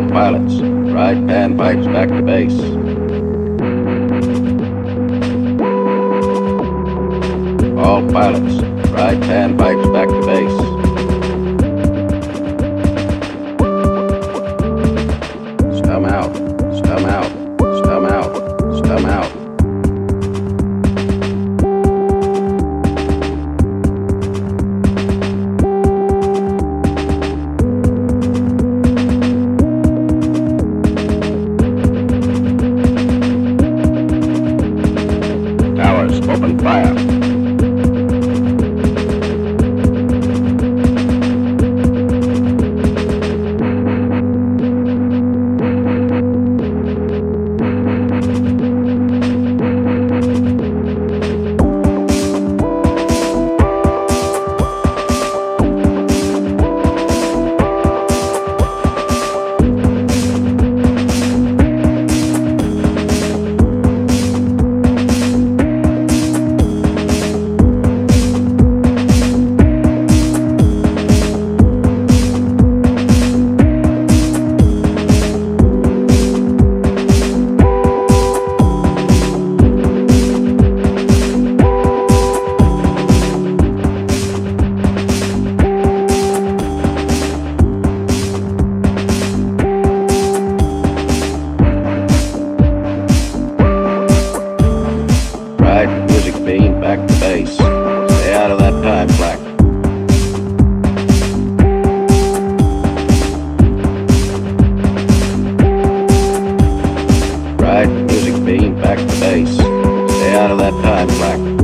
all pilots. Right panpipes back to base. All pilots. Right panpipes back to base. Back to base. Stay out of that time black.